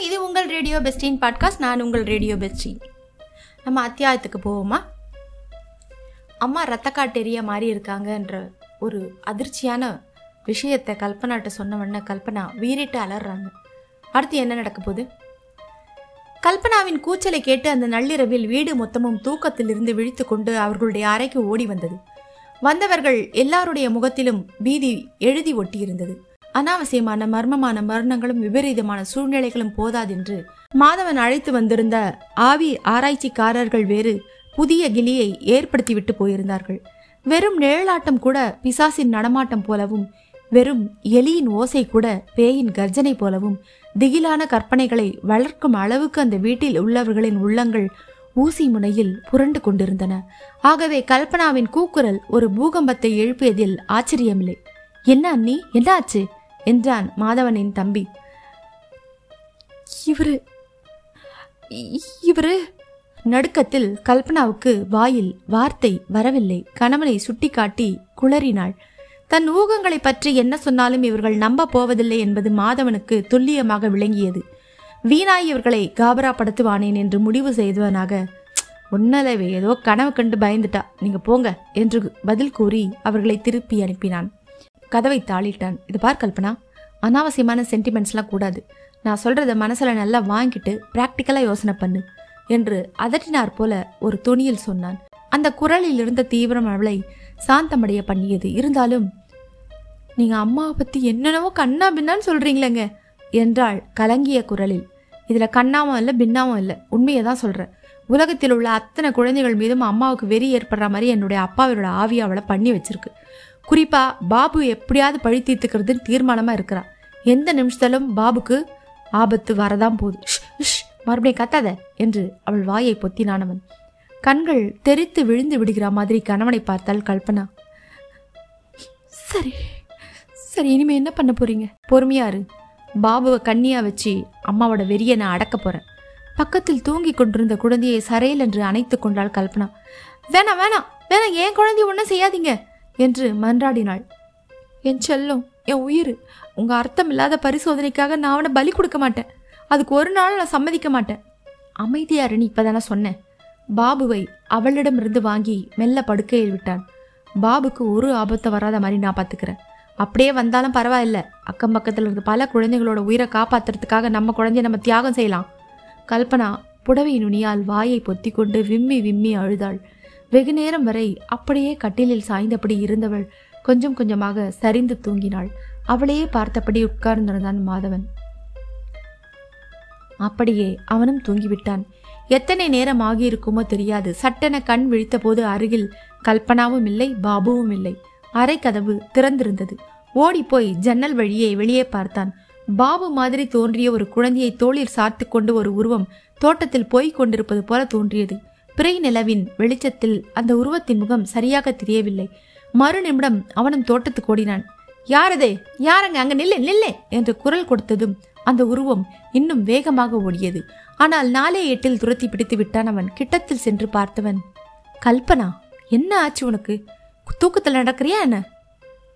இது உங்கள் radio பெஸ்டின் podcast நான் உங்கள் ரேடியோ பெஸ்டின். நம்ம அத்தியாயத்துக்கு போவோமா? அம்மா ரத்த காட்டெரிய மாதிரி இருக்காங்கன்ற ஒரு அதிர்ச்சியான விஷயத்தை கல்பனாட்ட சொன்ன கல்பனா வீறிட்டு அலறாங்க. அடுத்து என்ன நடக்க போகுது? கல்பனாவின் கூச்சலை கேட்டு அந்த நள்ளிரவில் வீடு மொத்தமும் தூக்கத்திலிருந்து விழித்து கொண்டு அவர்களுடைய அறைக்கு ஓடி வந்தது. வந்தவர்கள் எல்லாருடைய முகத்திலும் பீதி எழுதி ஒட்டியிருந்தது. அனாவசியமான மர்மமான மரணங்களும் விபரீதமான சூழ்நிலைகளும் போதாதென்று மாதவன் அழைத்து வந்திருந்த ஆவி ஆராய்ச்சிக்காரர்கள் வேறு புதிய கிளியை ஏற்படுத்திவிட்டு போயிருந்தார்கள். வெறும் நிழலாட்டம் கூட பிசாசின் நடமாட்டம் போலவும் வெறும் எலியின் ஓசை கூட பேயின் கர்ஜனை போலவும் திகிலான கற்பனைகளை வளர்க்கும் அளவுக்கு அந்த வீட்டில் உள்ளவர்களின் உள்ளங்கள் ஊசி முனையில் புரண்டு கொண்டிருந்தன. ஆகவே கல்பனாவின் கூக்குரல் ஒரு பூகம்பத்தை எழுப்பியதில் ஆச்சரியமில்லை. என்ன அண்ணி? என்ன ஆச்சு? என்றான் மாதவனின் தம்பி. இவரு இவரு? நடுக்கத்தில் கல்பனாவுக்கு வாயில் வார்த்தை வரவில்லை. கணவனை சுட்டிக்காட்டி குளறினாள். தன் ஊகங்களை பற்றி என்ன சொன்னாலும் இவர்கள் நம்ப போவதில்லை என்பது மாதவனுக்கு துல்லியமாக விளங்கியது. வீணாய் இவர்களை காபராப்படுத்துவானேன் என்று முடிவு செய்தவனாக உன்னலவே ஏதோ கனவு கண்டு பயந்துட்டா நீங்க போங்க என்று பதில் கூறி அவர்களை திருப்பி அனுப்பினான். கதவை தாளிட்டான். இது பார் கல்பனா அனாவசியமான சென்டிமெண்ட்ஸ்லாம் கூடாது. நான் சொல்கிறத மனசில் நல்லா வாங்கிட்டு ப்ராக்டிக்கலாக யோசனை பண்ணு என்று அதட்டினார் போல ஒரு துணியில் சொன்னான். அந்த குரலில் இருந்த தீவிரம் அவளை சாந்தமடைய பண்ணியது. இருந்தாலும் நீங்கள் அம்மாவை பற்றி என்னென்னவோ கண்ணா பின்னான்னு சொல்கிறீங்களேங்க என்றாள் கலங்கிய குரலில். இதில் கண்ணாவும் இல்லை பின்னாவும் இல்லை உண்மையை தான் சொல்கிறேன் உலகத்தில் உள்ள அத்தனை குழந்தைகள் மீதும் அம்மாவுக்கு வெறி ஏற்படுற மாதிரி என்னுடைய அப்பாவோட ஆவி அவளை பண்ணி வச்சிருக்கு. குறிப்பா பாபு எப்படியாவது பழி தீர்த்துக்கிறதுன்னு தீர்மானமா இருக்கிறா எந்த நிமிஷத்திலும் பாபுக்கு ஆபத்து வரதான் போகுது. ஷ், மறுபடியும் கத்தாத என்று அவள் வாயை பொத்தினானவன் கண்கள் தெரித்து விழுந்து விடுகிற மாதிரி கணவனை பார்த்தாள் கல்பனா. சரி சரி இனிமே என்ன பண்ண போறீங்க? பொறுமையாரு பாபுவை கண்ணியா வச்சு அம்மாவோட வெறியை நான் அடக்க போறேன். பக்கத்தில் தூங்கி கொண்டிருந்த குழந்தையை சரையில் என்று அணைத்து கொண்டாள் கல்பனா. வேணாம் வேணாம் வேணாம் ஏன் குழந்தைய ஒன்றும் செய்யாதீங்க. என்று மன்றாடினாள். என் செல்லும் என் உயிர் உங்க அர்த்தம் இல்லாத பரிசோதனைக்காக நான் அவனை பலி கொடுக்க மாட்டேன். அதுக்கு ஒரு நாள் நான் சம்மதிக்க மாட்டேன். அமைதியாரு நீ இப்பதானே சொன்னேன் பாபுவை அவளிடமிருந்து வாங்கி மெல்ல படுக்கையில் விட்டான். பாபுக்கு ஒரு ஆபத்தை வராத மாதிரி நான் பார்த்துக்கிறேன் அப்படியே வந்தாலும் பரவாயில்ல. அக்கம் பக்கத்தில் இருந்த பல குழந்தைகளோட உயிரை காப்பாத்துறதுக்காக நம்ம குழந்தைய நம்ம தியாகம் செய்யலாம். கல்பனா புடவை நுனியால் வாயை பொத்தி கொண்டு விம்மி விம்மி அழுதாள். வெகு நேரம் வரை அப்படியே கட்டிலில் சாய்ந்தபடி இருந்தவள் கொஞ்சம் கொஞ்சமாக சரிந்து தூங்கினாள். அவளையே பார்த்தபடி உட்கார்ந்திருந்தான் மாதவன். அப்படியே அவனும் தூங்கிவிட்டான். எத்தனை நேரம் ஆகியிருக்குமோ தெரியாது. சட்டென கண் விழித்தபோது அருகில் கல்பனாவும் இல்லை பாபுவும் இல்லை. அரை கதவு திறந்திருந்தது. ஓடிப்போய் ஜன்னல் வழியே வெளியே பார்த்தான். பாபு மாதிரி தோன்றிய ஒரு குழந்தையை தோளில் சாத்து கொண்டு ஒரு உருவம் தோட்டத்தில் போய்க் கொண்டிருப்பது போல தோன்றியது. பிறை நிலவின் வெளிச்சத்தில் அந்த உருவத்தின் முகம் சரியாக தெரியவில்லை. மறு நிமிடம் அவனும் தோட்டத்துக்கு ஓடினான். யாரதே? யாரங்க? அங்க நில்லு நில்லு! என்று குரல் கொடுத்ததும் அந்த உருவம் இன்னும் வேகமாக ஓடியது. ஆனால் நாலே எட்டில் துரத்தி பிடித்து விட்டான் அவன். கிட்டத்தில் சென்று பார்த்தவன் கல்பனா என்ன ஆச்சு உனக்கு? தூக்கத்தில் நடக்கிறியா என்ன?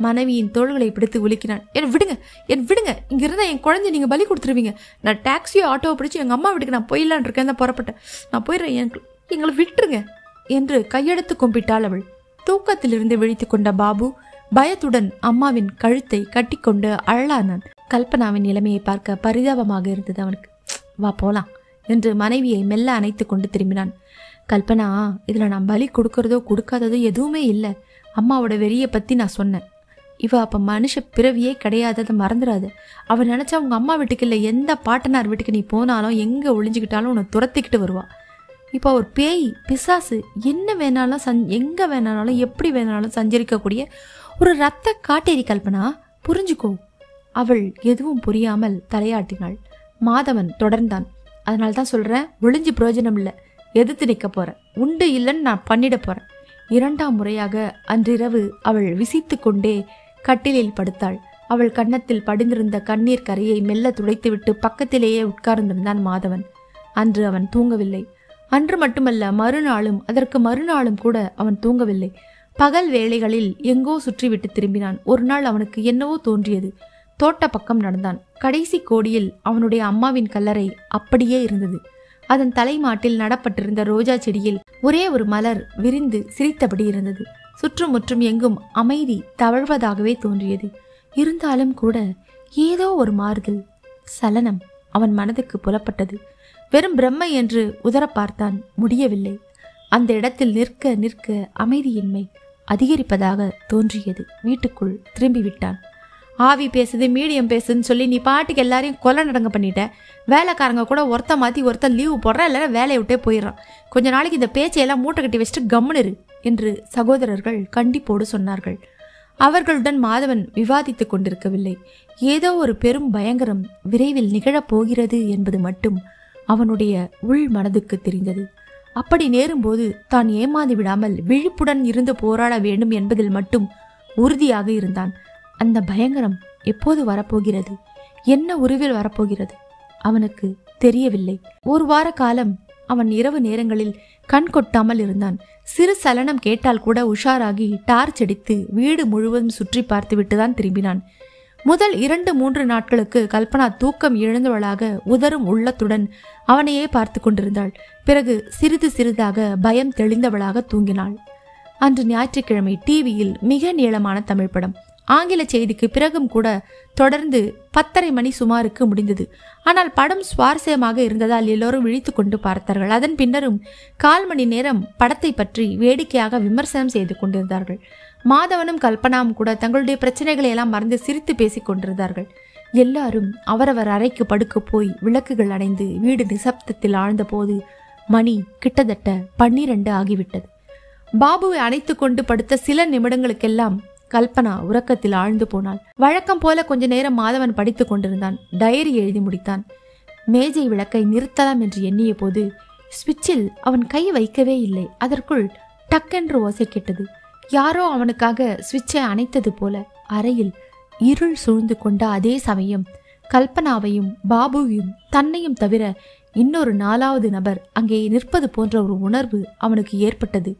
மனைவியின் தோள்களை பிடித்து உலுக்கினான். என் விடுங்க என் விடுங்க! இங்க இருந்தா என் குழந்தை நீங்க பலி கொடுத்துருவீங்க. நான் டாக்ஸியோ ஆட்டோவை பிடிச்சி எங்க அம்மா வீட்டுக்கு நான் போயிடலான் இருக்கேன். தான் புறப்பட்டேன். நான் போயிடுறேன் எனக்கு எங்களை விட்டுருங்க என்று கையெடுத்து கும்பிட்டாள் அவள். தூக்கத்திலிருந்து விழித்து கொண்ட பாபு பயத்துடன் அம்மாவின் கழுத்தை கட்டிக்கொண்டு அழலானான். கல்பனாவின் நிலைமையை பார்க்க பரிதாபமாக இருந்தது அவனுக்கு. வா போலாம் என்று மனைவியை மெல்ல அணைத்து கொண்டு திரும்பினான். கல்பனா இதில் நான் பலி கொடுக்கறதோ கொடுக்காததோ எதுவுமே இல்லை. அம்மாவோட வெறியை பற்றி நான் சொன்னேன். இவ அப்போ மனுஷ பிறவியே கிடையாததை மறந்துடாது அவள் நினச்சா உங்கள் அம்மா வீட்டுக்கு இல்லை எந்த பாட்டனார் வீட்டுக்கு நீ போனாலும் எங்கே ஒளிஞ்சுக்கிட்டாலும் உன்னை துரத்திக்கிட்டு வருவாள் இப்போ ஒரு பேய் பிசாசு என்ன வேணாலும் சஞ் எங்கே வேணாலும் எப்படி வேணாலும் சஞ்சரிக்கக்கூடிய ஒரு ரத்த காட்டேரி கல்பனா புரிஞ்சுக்கோ. அவள் எதுவும் புரியாமல் தலையாட்டினாள். மாதவன் தொடர்ந்தான். அதனால தான் சொல்கிறேன் ஒளிஞ்சு பிரயோஜனம் இல்லை. எதிர்த்து நிற்க போகிறேன் உண்டு இல்லைன்னு நான் பண்ணிட போகிறேன் இரண்டாம் முறையாக அன்றிரவு அவள் விசித்து கொண்டே கட்டிலில் படுத்தாள். அவள் கன்னத்தில் படிந்திருந்த கண்ணீர் கரையை மெல்ல துடைத்துவிட்டு பக்கத்திலேயே உட்கார்ந்திருந்தான் மாதவன். அன்று அவன் தூங்கவில்லை. அன்று மட்டுமல்ல மறுநாளும் அதற்கு மறுநாளும் கூட அவன் தூங்கவில்லை. பகல் வேளைகளில் எங்கோ சுற்றிவிட்டு திரும்பினான். ஒரு நாள் அவனுக்கு என்னவோ தோன்றியது. தோட்ட பக்கம் நடந்தான். கடைசி கோடியில் அவனுடைய அம்மாவின் கல்லறை அப்படியே இருந்தது. அதன் தலைமாட்டில் நடப்பட்டிருந்த ரோஜா செடியில் ஒரே ஒரு மலர் விரிந்து சிரித்தபடி இருந்தது. சுற்றுமுற்றும் எங்கும் அமைதி தவழ்வதாகவே தோன்றியது. இருந்தாலும் கூட ஏதோ ஒரு மாறுதல் சலனம் அவன் மனதுக்கு புலப்பட்டது. வெறும் பிரம்மை என்று உதற பார்த்தான் முடியவில்லை. அந்த இடத்தில் நிற்க நிற்க அமைதியின்மை அதிகரிப்பதாக தோன்றியது. வீட்டுக்குள் திரும்பி விட்டான் ஆவி பேசுது மீடியம் பேசுதுன்னு சொல்லி நீ பாட்டுக்கு எல்லாரையும் கொலை நடங்க பண்ணிட்ட. வேலைக்காரங்க கூட ஒருத்த மாற்றி ஒருத்தன் லீவு போடுறான் இல்லைன்னா வேலையை விட்டே போயிடுறான். கொஞ்ச நாளைக்கு இந்த பேச்சையெல்லாம் மூட்டை கட்டி வச்சுட்டு கம்முன்னு என்று சகோதரர்கள் கண்டிப்போடு சொன்னார்கள். அவர்களுடன் மாதவன் விவாதித்துக் கொண்டிருக்கவில்லை. ஏதோ ஒரு பெரும் பயங்கரம் விரைவில் நிகழப் போகிறது என்பது மட்டும் அவனுடைய உள் மனதுக்கு தெரிந்தது. அப்படி நேரும்போது தான் ஏமாந்து விடாமல் விழிப்புடன் இருந்து போராட வேண்டும் என்பதில் மட்டும் உறுதியாக இருந்தான். அந்த பயங்கரம் எப்போது வரப்போகிறது? என்ன உருவில் வரப்போகிறது? அவனுக்கு தெரியவில்லை. ஒரு வார காலம் அவன் இரவு நேரங்களில் கண் கொட்டாமல் இருந்தான். சிறு சலனம் கேட்டால் கூட உஷாராகி டார்ச் அடித்து வீடு முழுவதும் சுற்றி பார்த்துவிட்டுதான் திரும்பினான். முதல் இரண்டு மூன்று நாட்களுக்கு கல்பனா தூக்கம் இழந்தவளாக உதரும் உள்ளத்துடன் அவனையே பார்த்து கொண்டிருந்தாள். பிறகு சிறிது சிறிதாக பயம் தெளிந்தவளாக தூங்கினாள். அன்று ஞாயிற்றுக்கிழமை டிவியில் மிக நீளமான தமிழ் படம். ஆங்கில செய்திக்கு பிறகும் கூட தொடர்ந்து பத்தரை மணி சுமாருக்கு முடிந்தது. ஆனால் படம் சுவாரஸ்யமாக இருந்ததால் எல்லோரும் விழித்து கொண்டு பார்த்தார்கள். அதன் பின்னரும் கால் மணி நேரம் படத்தை பற்றி வேடிக்கையாக விமர்சனம் செய்து கொண்டிருந்தார்கள். மாதவனும் கல்பனாவும் கூட தங்களுடைய பிரச்சனைகளை எல்லாம் மறந்து சிரித்து பேசிக் கொண்டிருந்தார்கள். எல்லாரும் அவரவர் அறைக்கு படுக்க போய் விளக்குகள் அடைந்து வீடு நிசப்தத்தில் ஆழ்ந்தபோது மணி கிட்டத்தட்ட பன்னிரண்டு ஆகிவிட்டது. பாபுவை அணைத்து கொண்டு படுத்த சில நிமிடங்களுக்கெல்லாம் கல்பனா உறக்கத்தில் ஆழ்ந்து போனாள். வழக்கம் போல கொஞ்ச நேரம் மாதவன் படித்துக் கொண்டிருந்தான். டயரி எழுதி முடித்தான். மேஜை விளக்கை நிறுத்தலாம் என்று எண்ணிய போது ஸ்விட்சில் அவன் கை வைக்கவே இல்லை. அதற்குள் டக்கென்று ஓசை கேட்டது. யாரோ அவனுக்காக சுவிட்சை அணைத்தது போல அறையில் இருள் சூழ்ந்து கொண்ட அதே சமயம் கல்பனாவையும் பாபுவையும் தன்னையும் தவிர இன்னொரு நாலாவது நபர் அங்கே நிற்பது போன்ற ஒரு உணர்வு அவனுக்கு ஏற்பட்டது.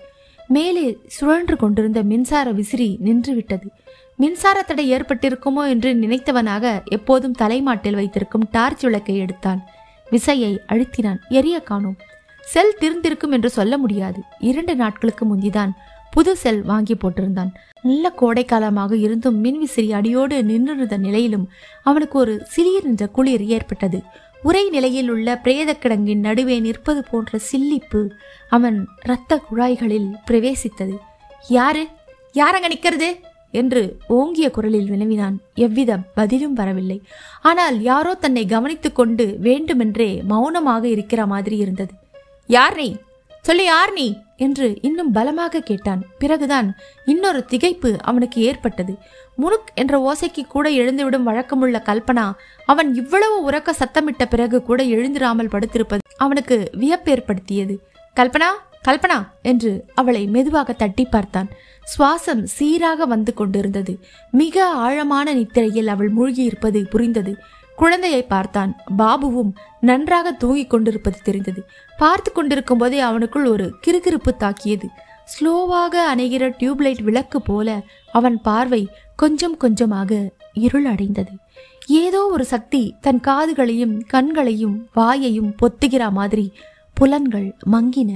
மேலே சுழன்று கொண்டிருந்த மின்சார விசிறி நின்றுவிட்டது. மின்சார தடை ஏற்பட்டிருக்குமோ என்று நினைத்தவனாக எப்போதும் தலைமாட்டில் வைத்திருக்கும் டார்ச் விளக்கை எடுத்தான். விசையை அழுத்தினான். எரிய காணோம். செல் திருந்திருக்கும் என்று சொல்ல முடியாது. இரண்டு நாட்களுக்கு முந்திதான் புது செல் வாங்கி போட்டிருந்தான். நல்ல கோடைக்காலமாக இருந்தும் மின்விசிறி அடியோடு நின்றிருந்த நிலையிலும் அவனுக்கு ஒரு சிறிய என்ற குளிர் ஏற்பட்டது. உரை நிலையில் உள்ள பிரேத கிடங்கின் நடுவே நிற்பது போன்ற சில்லிப்பு அவன் இரத்த குழாய்களில் பிரவேசித்தது. யாரு? யாரங்க நிக்கிறது? என்று ஓங்கிய குரலில் வினவினான். எவ்வித பதிலும் வரவில்லை. ஆனால் யாரோ தன்னை கவனித்துக் கொண்டு வேண்டுமென்றே மௌனமாக இருக்கிற மாதிரி இருந்தது. யார் நீ? சொல்லு யார் நீ? என்று இன்னும் பலமாக கேட்டான். பிறகுதான் இன்னொரு திகைப்பு அவனுக்கு ஏற்பட்டது. முனுக் என்ற ஓசைக்கு கூட எழுந்துவிடும் வழக்கமுள்ள கல்பனா அவன் இவ்வளவு உறக்க சத்தமிட்ட பிறகு கூட எழுந்திராமல் படுத்திருப்பது அவனுக்கு வியப்பேற்படுத்தியது. கல்பனா கல்பனா என்று அவளை மெதுவாக தட்டி பார்த்தான். சுவாசம் சீராக வந்து கொண்டிருந்தது. மிக ஆழமான நித்திரையில் அவள் மூழ்கியிருப்பது புரிந்தது. குழந்தையை பார்த்தான். பாபுவும் நன்றாக தூங்கிக் கொண்டிருப்பது தெரிந்தது. பார்த்து கொண்டிருக்கும் போதே அவனுக்குள் ஒரு கிறுகிறுப்பு தாக்கியது. ஸ்லோவாக அணைகிற டியூப்லைட் விளக்கு போல அவன் பார்வை கொஞ்சம் கொஞ்சமாக இருள் அடைந்தது. ஏதோ ஒரு சக்தி தன் காதுகளையும் கண்களையும் வாயையும் பொத்துகிற மாதிரி புலன்கள் மங்கின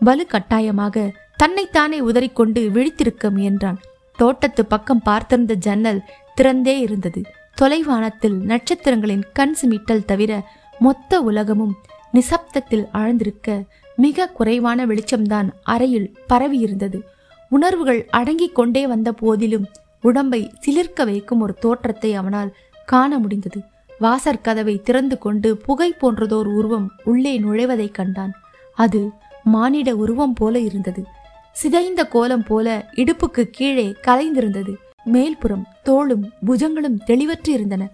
வலு கட்டாயமாக தன்னைத்தானே உதறிக்கொண்டு விழித்திருக்க முயன்றான். தோட்டத்து பக்கம் பார்த்திருந்த ஜன்னல் திறந்தே இருந்தது. தொலைவானத்தில் நட்சத்திரங்களின் கண் சிமிட்டல் தவிர மொத்த உலகமும் நிசப்தத்தில் ஆழ்ந்திருக்க மிக குறைவான வெளிச்சம்தான் அறையில் பரவியிருந்தது. உணர்வுகள் அடங்கிக் கொண்டே வந்த போதிலும் உடம்பை சிலிர்க்க வைக்கும் ஒரு தோற்றத்தை அவனால் காண முடிந்தது. வாசற் கதவை திறந்து கொண்டு புகை போன்றதோர் உருவம் உள்ளே நுழைவதைக் கண்டான். அது மானிட உருவம் போல இருந்தது. சிதைந்த கோலம் போல இடுப்புக்கு கீழே கலைந்திருந்தது. மேல்புறம் தோளும் புஜங்களும் தெளிவற்று இருந்தன.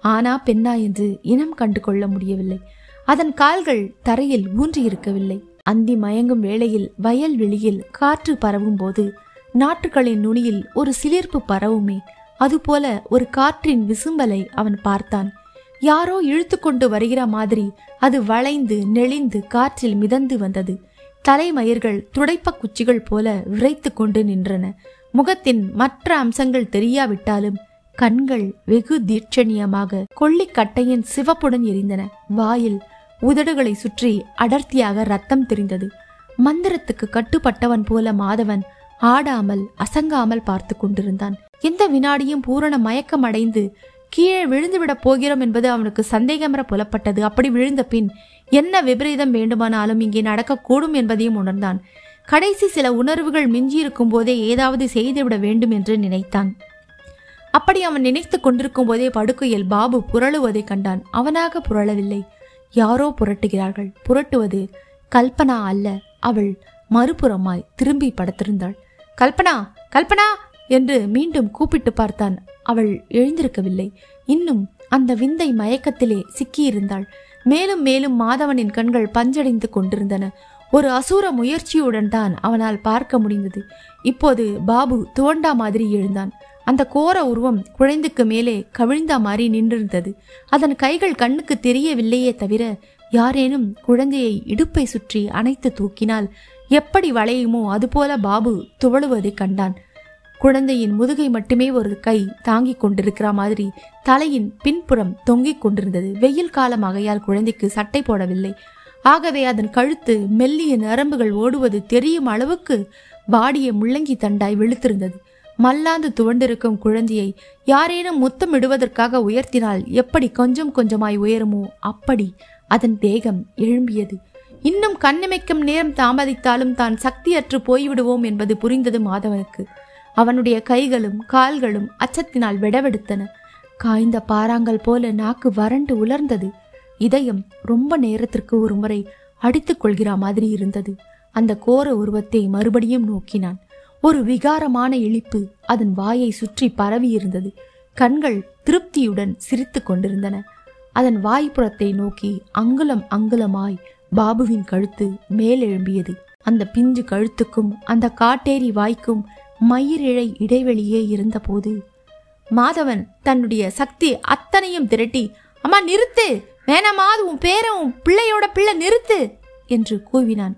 ஆனா பெண்ணா என்று இனம் கண்டு கொள்ள முடியவில்லை. அதன் கால்கள் தரையில் ஊன்றியிருக்கவில்லை அந்தி மயங்கும் வேளையில் வயல் வெளியில் காற்று பரவும் போது நாற்றுகளின் நுனியில் ஒரு சிலிர்ப்பு பரவுமே. அதுபோல ஒரு காற்றின் விசும்பலை அவன் பார்த்தான். யாரோ இழுத்து கொண்டு வருகிற மாதிரி அது வளைந்து நெளிந்து காற்றில் மிதந்து வந்தது. தலைமயிர்கள் துடைப்ப குச்சிகள் போல விரைத்து கொண்டு நின்றன. முகத்தின் மற்ற அம்சங்கள் தெரியாவிட்டாலும் கண்கள் வெகு தீட்சணியமாக கொள்ளிக்கட்டையின் சிவப்புடன் எரிந்தன. வாயில் உதடுகளை சுற்றி அடர்த்தியாக ரத்தம் தெரிந்தது. மந்திரத்துக்கு கட்டுப்பட்டவன் போல மாதவன் ஆடாமல் அசங்காமல் பார்த்து கொண்டிருந்தான். எந்த வினாடியும் பூரண மயக்கம் அடைந்து கீழே விழுந்துவிடப் போகிறோம் என்பது அவனுக்கு சந்தேகமர புலப்பட்டது. அப்படி விழுந்த பின் என்ன விபரீதம் வேண்டுமானாலும் இங்கே நடக்கக்கூடும் என்பதையும் உணர்ந்தான். கடைசி சில உணர்வுகள் மிஞ்சியிருக்கும் போதே ஏதாவது செய்துவிட வேண்டும் என்று நினைத்தான். அப்படி அவன் நினைத்துக் கொண்டிருக்கும் போதே படுக்கையில் பாபு புரளுவதை கண்டான். அவனாக புரளவில்லை. யாரோ புரட்டுகிறார்கள். புரட்டுவது கல்பனா அல்ல. அவள் மறுபுறமாய் திரும்பி படுத்திருந்தாள். கல்பனா கல்பனா என்று மீண்டும் கூப்பிட்டு பார்த்தான். அவள் எழுந்திருக்கவில்லை. இன்னும் அந்த விந்தை மயக்கத்திலே சிக்கியிருந்தாள். மேலும் மேலும் மாதவனின் கண்கள் பஞ்சடைந்து கொண்டிருந்தன. ஒரு அசூர முயற்சியுடன் தான் அவனால் பார்க்க முடிந்தது. இப்போது பாபு துவண்டா மாதிரி எழுந்தான். அந்த கோர உருவம் குழந்தைக்கு மேலே கவிழ்ந்தா மாதிரி நின்றிருந்தது. அதன் கைகள் கண்ணுக்கு தெரியவில்லையே தவிர யாரேனும் குழந்தையை இடுப்பை சுற்றி அணைத்து தூக்கினால் எப்படி வளையுமோ அதுபோல பாபு துவழுவதை கண்டான். குழந்தையின் முதுகை மட்டுமே ஒரு கை தாங்கிக் கொண்டிருக்கிற மாதிரி தலையின் பின்புறம் தொங்கிக் கொண்டிருந்தது. வெயில் காலம் ஆகையால் குழந்தைக்கு சட்டை போடவில்லை. ஆகவே அதன் கழுத்து மெல்லிய நரம்புகள் ஓடுவது தெரியும் அளவுக்கு வாடிய முள்ளங்கி தண்டாய் வெளுத்திருந்தது. மல்லாந்து துவண்டிருக்கும் குழந்தையை யாரேனும் முத்தமிடுவதற்காக உயர்த்தினால் எப்படி கொஞ்சம் கொஞ்சமாய் உயருமோ அப்படி அதன் தேகம் எழும்பியது. இன்னும் கண்ணிமைக்கும் நேரம் தாமதித்தாலும் தான் சக்தியற்று போய்விடுவோம் என்பது புரிந்தது மாதவனுக்கு. அவனுடைய கைகளும் கால்களும் அச்சத்தினால் விடவெடுத்தன. காய்ந்த பாறாங்கல் போல நாக்கு வறண்டு உலர்ந்தது. இதயம் ரொம்ப நேரத்திற்கு ஒரு முறை அடித்துக் கொள்கிற மாதிரி இருந்தது. அந்த கோர உருவத்தை மறுபடியும் நோக்கினான். ஒரு விகாரமான இழிப்பு அதன் வாயை சுற்றி பரவி இருந்தது. கண்கள் திருப்தியுடன் சிரித்து கொண்டிருந்தன. அதன் வாய்ப்புறத்தை நோக்கி அங்குலம் அங்குலமாய் பாபுவின் கழுத்து மேலெழும்பியது. அந்த பிஞ்சு கழுத்துக்கும் அந்த காட்டேரி வாய்க்கும் மயிரிழை இடைவெளியே இருந்தபோது மாதவன் தன்னுடைய சக்தி அத்தனையும் திரட்டி அம்மா நிறுத்து! வேணாமா அது உன் பேரை உன் பிள்ளையோட பிள்ளை நிறுத்து என்று கூவினான்.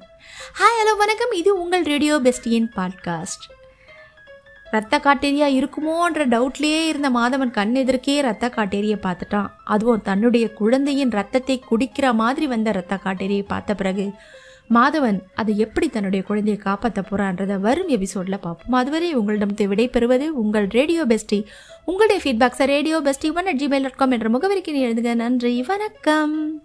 ஹாய் ஹலோ வணக்கம். இது உங்கள் ரேடியோ பெஸ்டியின் பாட்காஸ்ட் ரத்த காட்டேரியா இருக்குமோன்ற டவுட்லேயே இருந்த மாதவன் கண் எதிர்க்கே ரத்த காட்டேரியை பார்த்துட்டான். அதுவும் தன்னுடைய குழந்தையின் ரத்தத்தை குடிக்கிற மாதிரி வந்த ரத்த காட்டேரியை பார்த்த பிறகு மாதவன் அதை எப்படி தன்னுடைய குழந்தையை காப்பாற்ற போறான்றதை வரும் எபிசோட்ல பார்ப்போம். அதுவரை உங்களிடம் விடை பெறுவது உங்கள் ரேடியோ பெஸ்டி. உங்களுடைய ஃபீட்பேக்ஸை radio bestie one at Gmail dot com என்ற முகவரிக்கு எழுதுங்க நன்றி வணக்கம்.